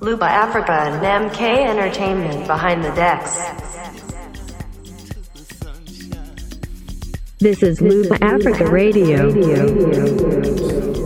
Luba Africa and MK Entertainment behind the decks. This is Luba Africa Radio. Take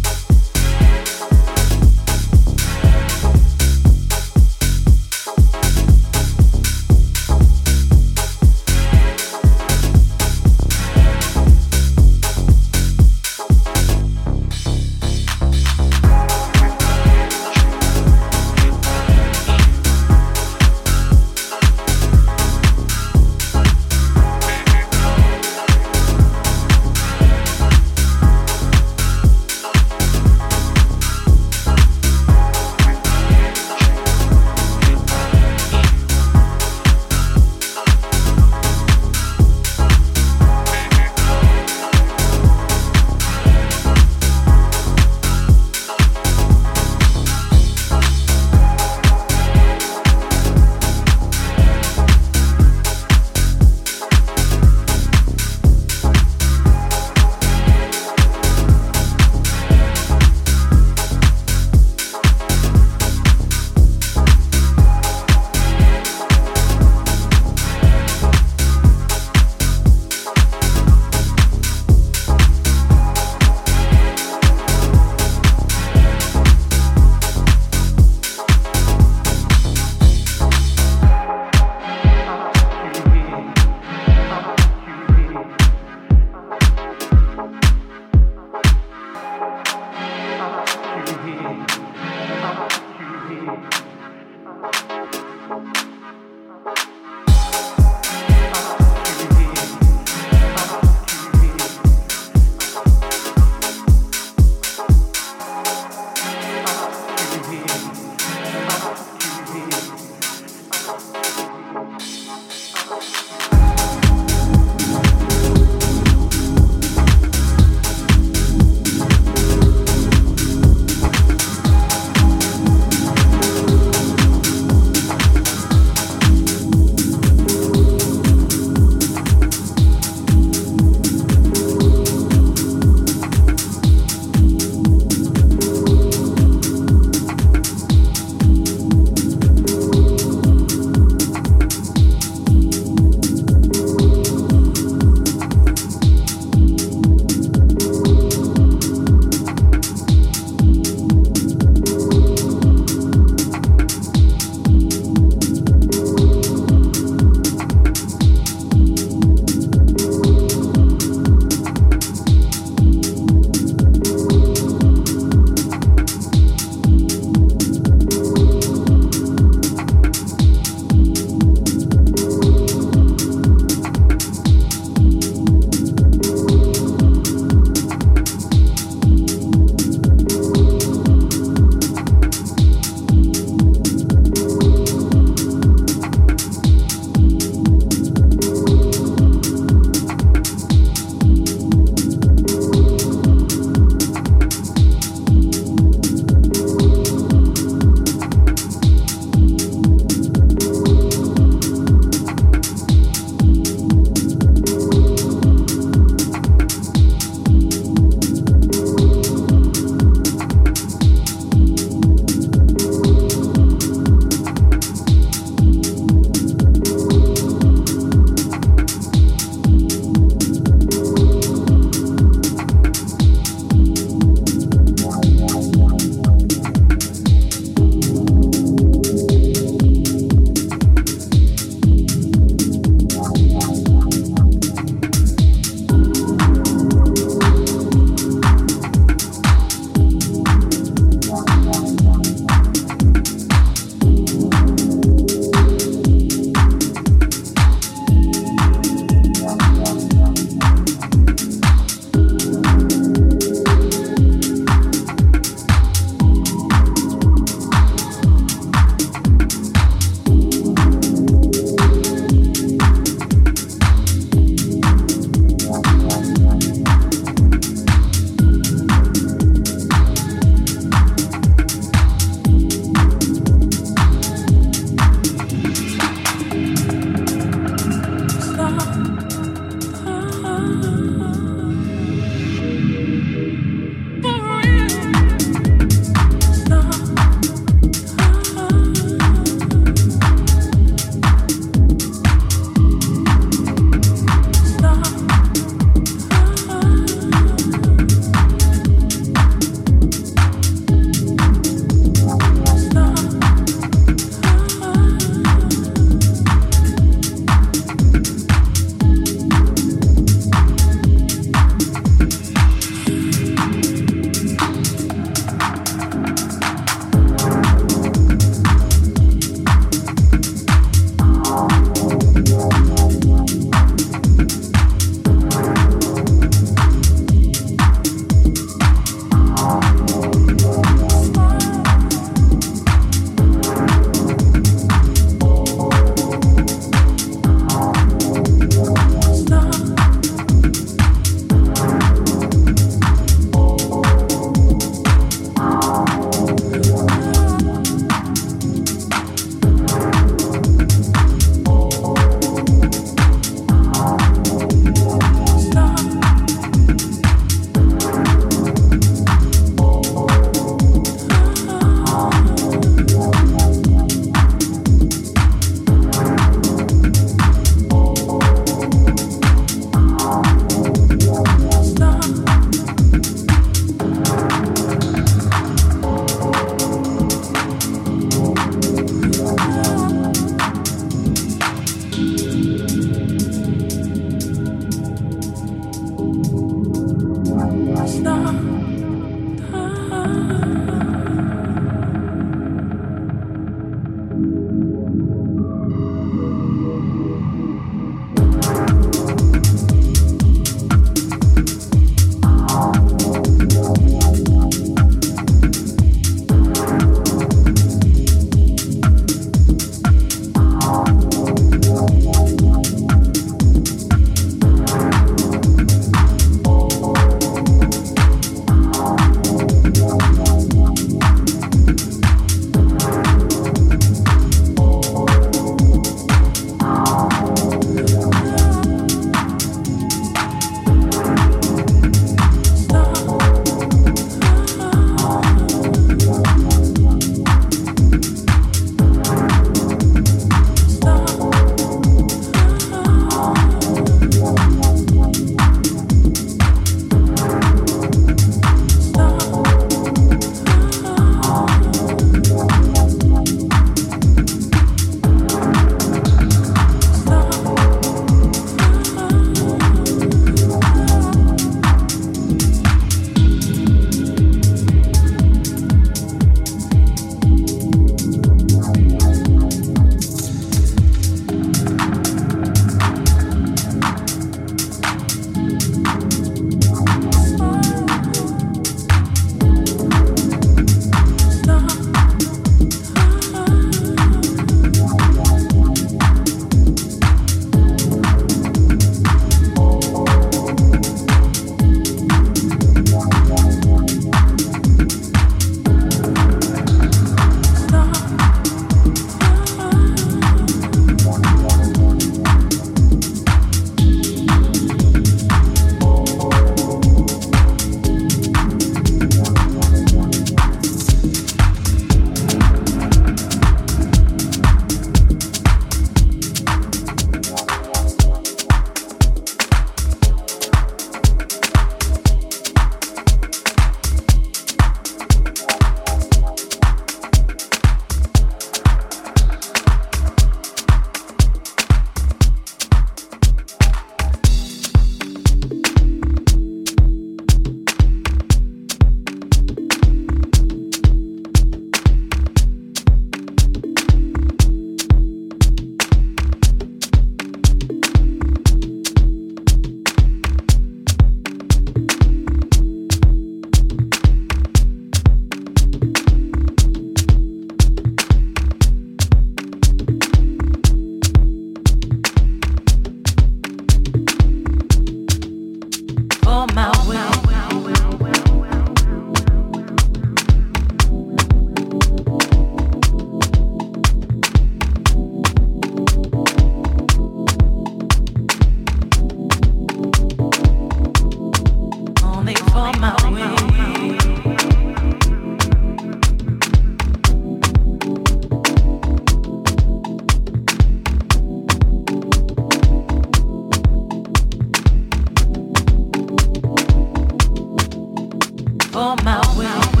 on my way.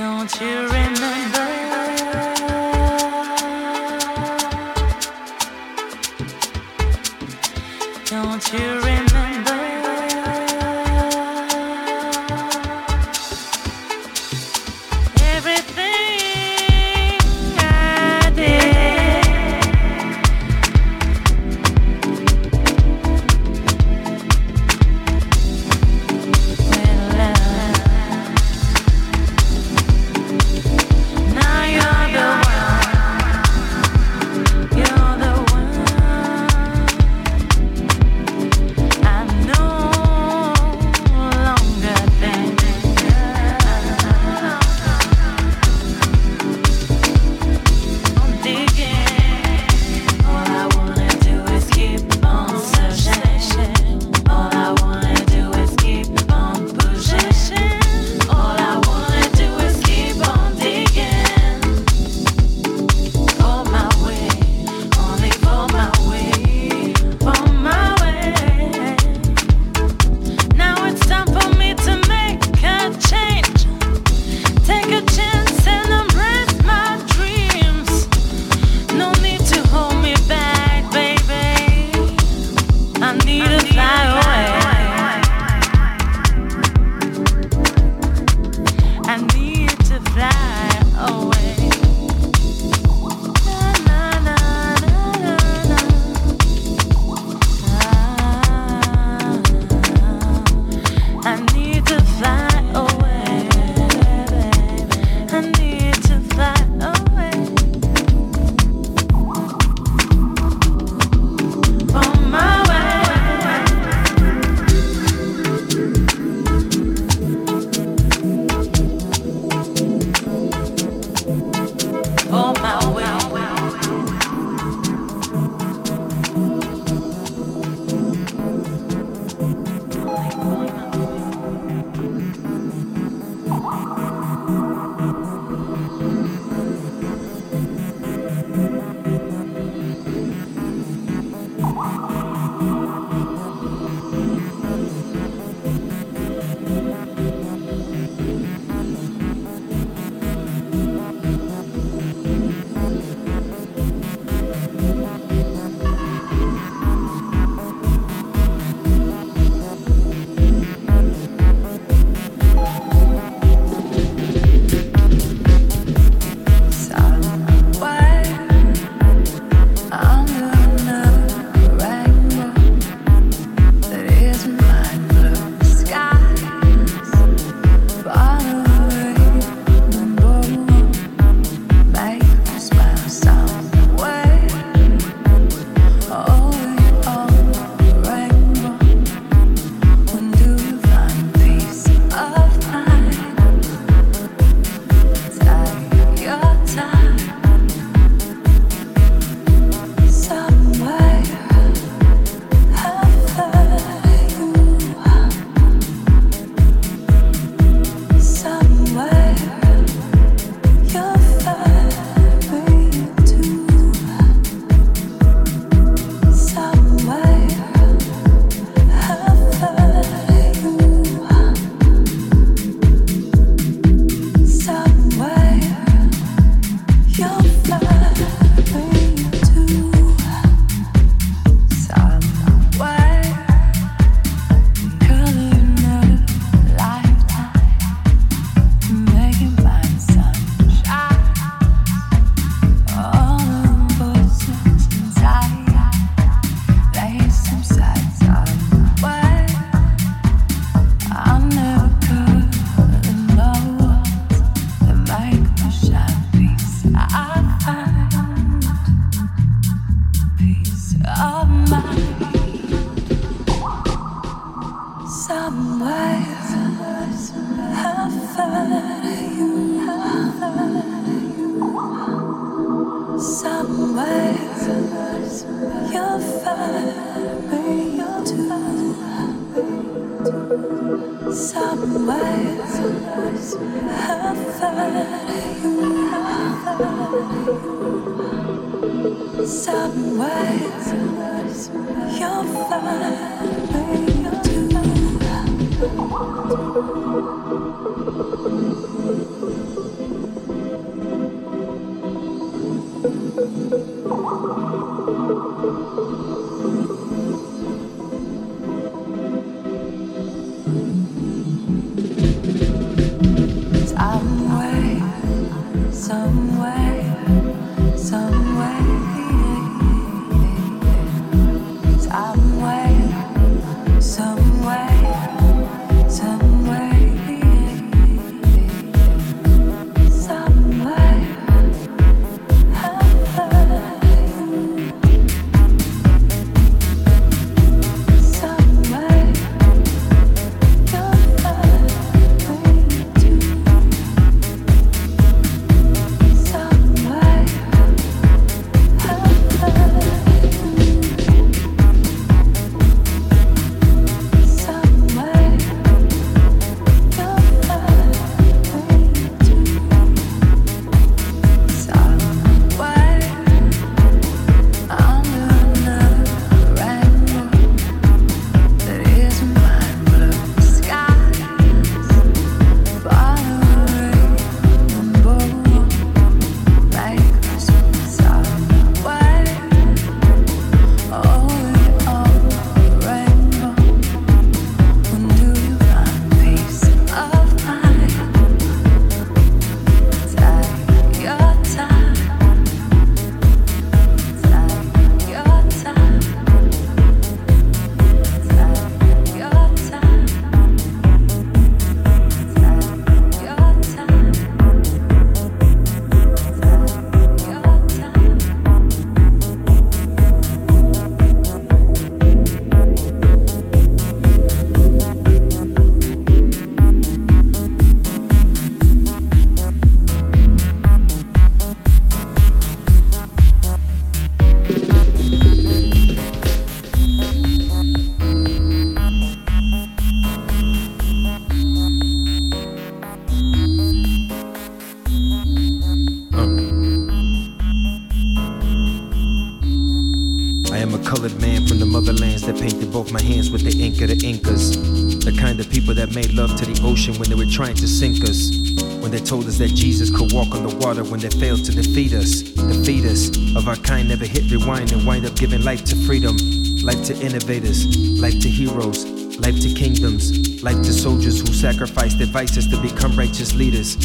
Don't you remember? When they told us that Jesus could walk on the water when they failed to defeat us. Defeat us of our kind never hit rewind and wind up giving life to freedom, life to innovators, life to heroes, life to kingdoms, life to soldiers who sacrificed their vices to become righteous leaders.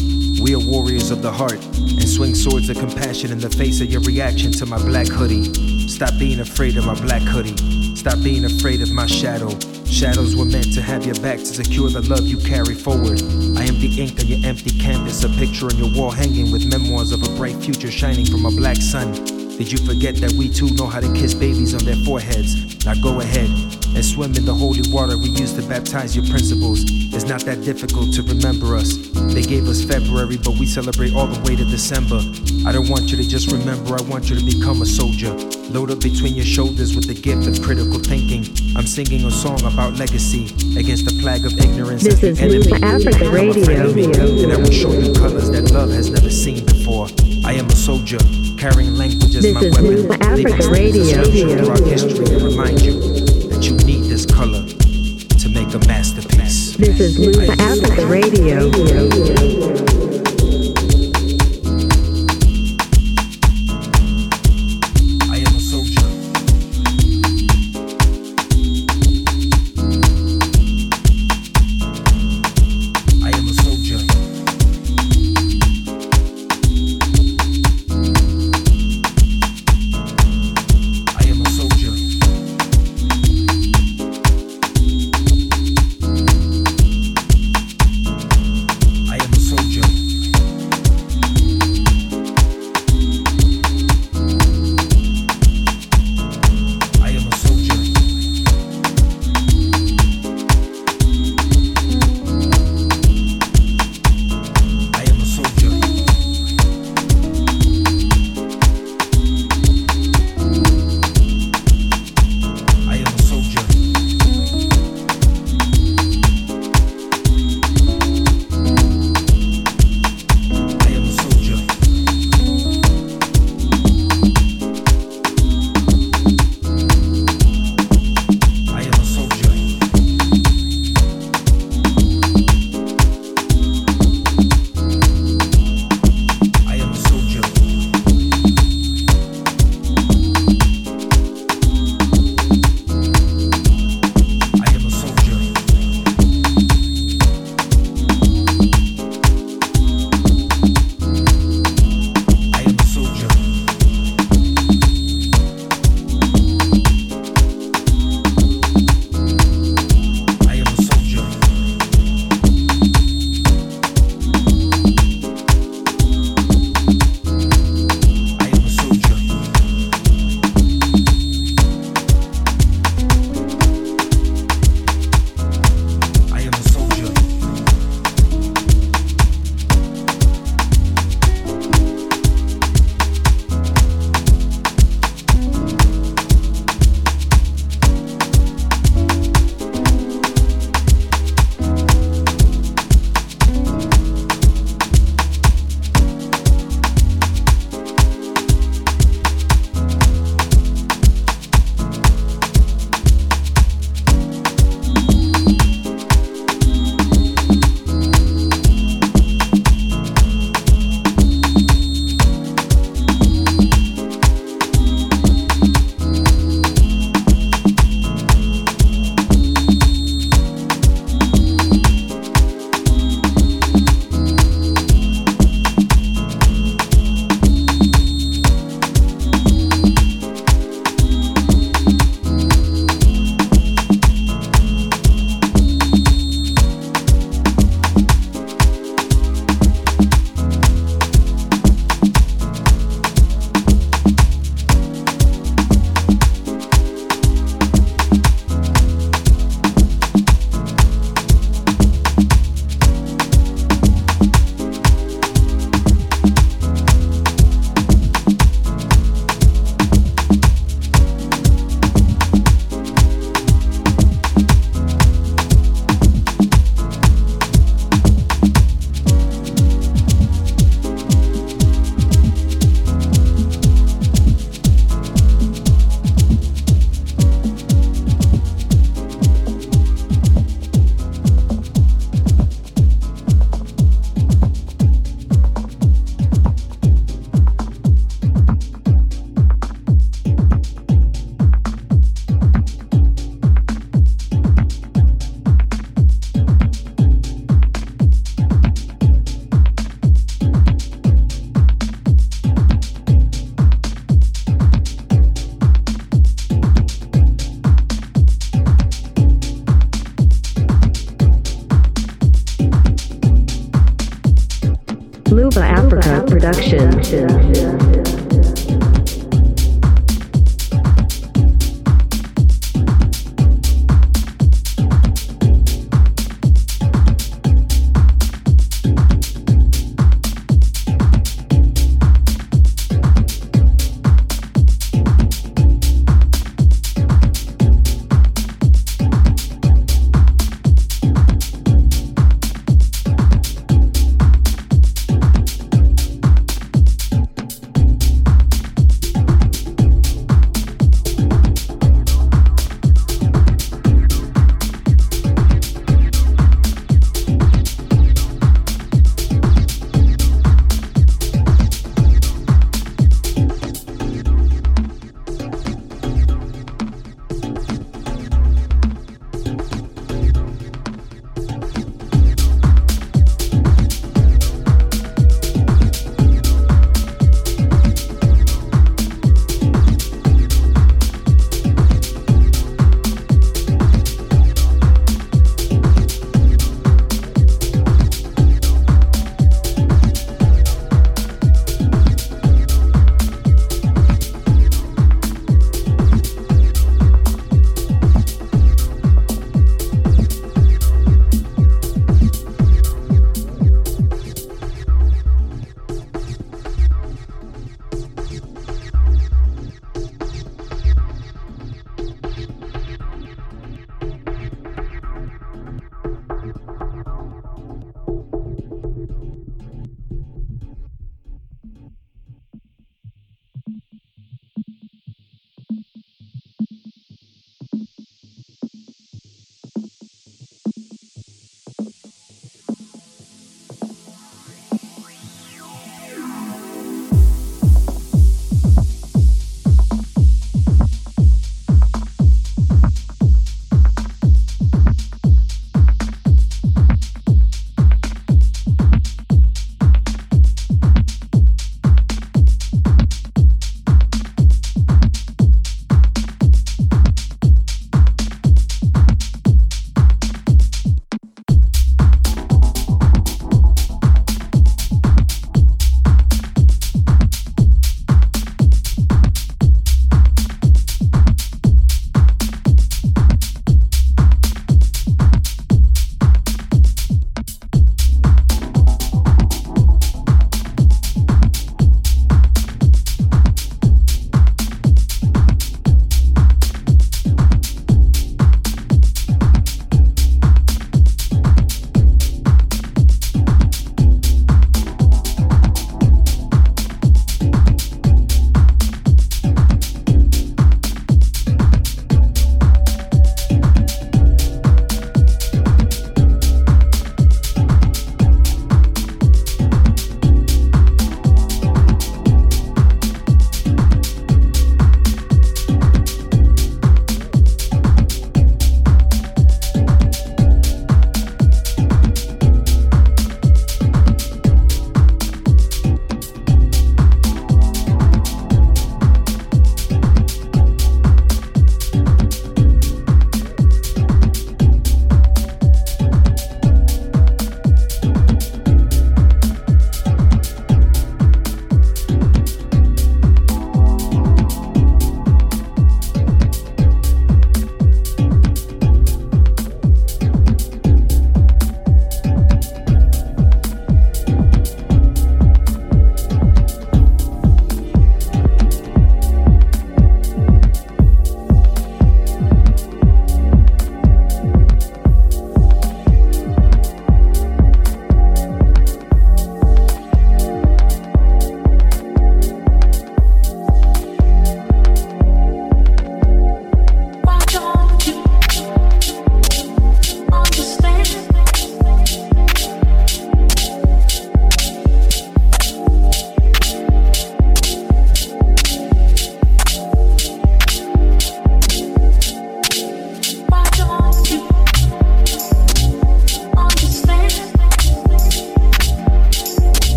We are warriors of the heart and swing swords of compassion in the face of your reaction to my black hoodie. Stop being afraid of my black hoodie. Stop being afraid of my shadow. Shadows were meant to have your back to secure the love you carry forward. I am the ink on your empty canvas, a picture on your wall hanging with memoirs of a bright future shining from a black sun. Did you forget that we too know how to kiss babies on their foreheads? Now go ahead and swim in the holy water we used to baptize your principles. It's not that difficult to remember us. They gave us February, but we celebrate all the way to December. I don't want you to just remember, I want you to become a soldier. Load up between your shoulders with the gift of critical thinking. I'm singing a song about legacy against the plague of ignorance. This is Lupa Africa Radio. And I will show you colors that love has never seen before. I am a soldier, carrying language as This my is weapon. Lupa Africa Radio. throughout history to remind you This is Lupa Africa Radio.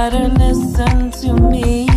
Better listen to me.